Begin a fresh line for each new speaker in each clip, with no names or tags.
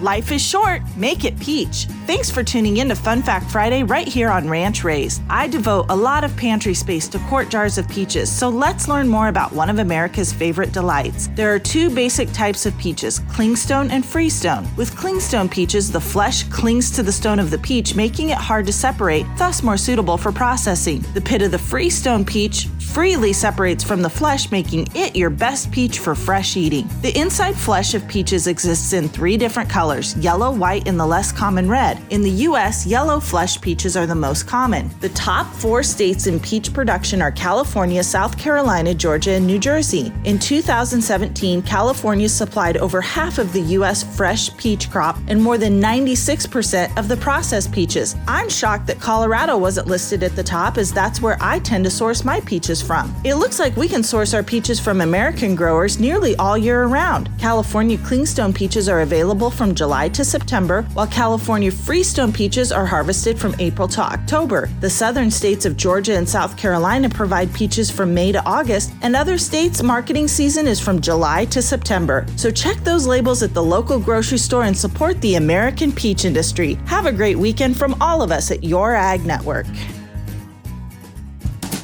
Life is short, make it peach. Thanks for tuning in to Fun Fact Friday right here on Ranch Raised. I devote a lot of pantry space to quart jars of peaches, so let's learn more about one of America's favorite delights. There are two basic types of peaches clingstone and freestone. With clingstone peaches, the flesh clings to the stone of the peach, making it hard to separate, thus more suitable for processing. The pit of the freestone peach freely separates from the flesh, making it your best peach for fresh eating. The inside flesh of peaches exists in three different colors yellow, white, and the less common red. In the US, yellow flesh peaches are the most common. The top four states in peach production are California, South Carolina, Georgia, and New Jersey. In 2017, California supplied over half of the US fresh peach crop and more than 96% of the processed peaches. I'm shocked that Colorado wasn't listed at the top, as that's where I tend to source my peaches from. It looks like we can source our peaches from American growers nearly all year around. California clingstone peaches are available from July to September, while California freestone peaches are harvested from April to October. The southern states of Georgia and South Carolina provide peaches from May to August, and other states' marketing season is from July to September. So check those labels at the local grocery store and support the American peach industry. Have a great weekend from all of us at Your Ag Network.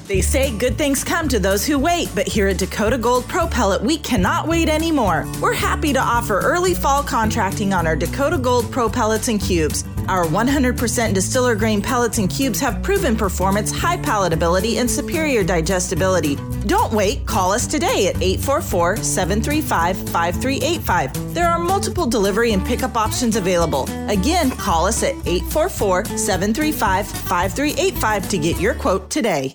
They say good things come to those who wait, but here at Dakota Gold Pro Pellet, we cannot wait anymore. We're happy to offer early fall contracting on our Dakota Gold Pro Pellets and Cubes. Our 100% distiller grain pellets and cubes have proven performance, high palatability, and superior digestibility. Don't wait, call us today at 844 735 5385. There are multiple delivery and pickup options available. Again, call us at 844 735 5385 to get your quote today.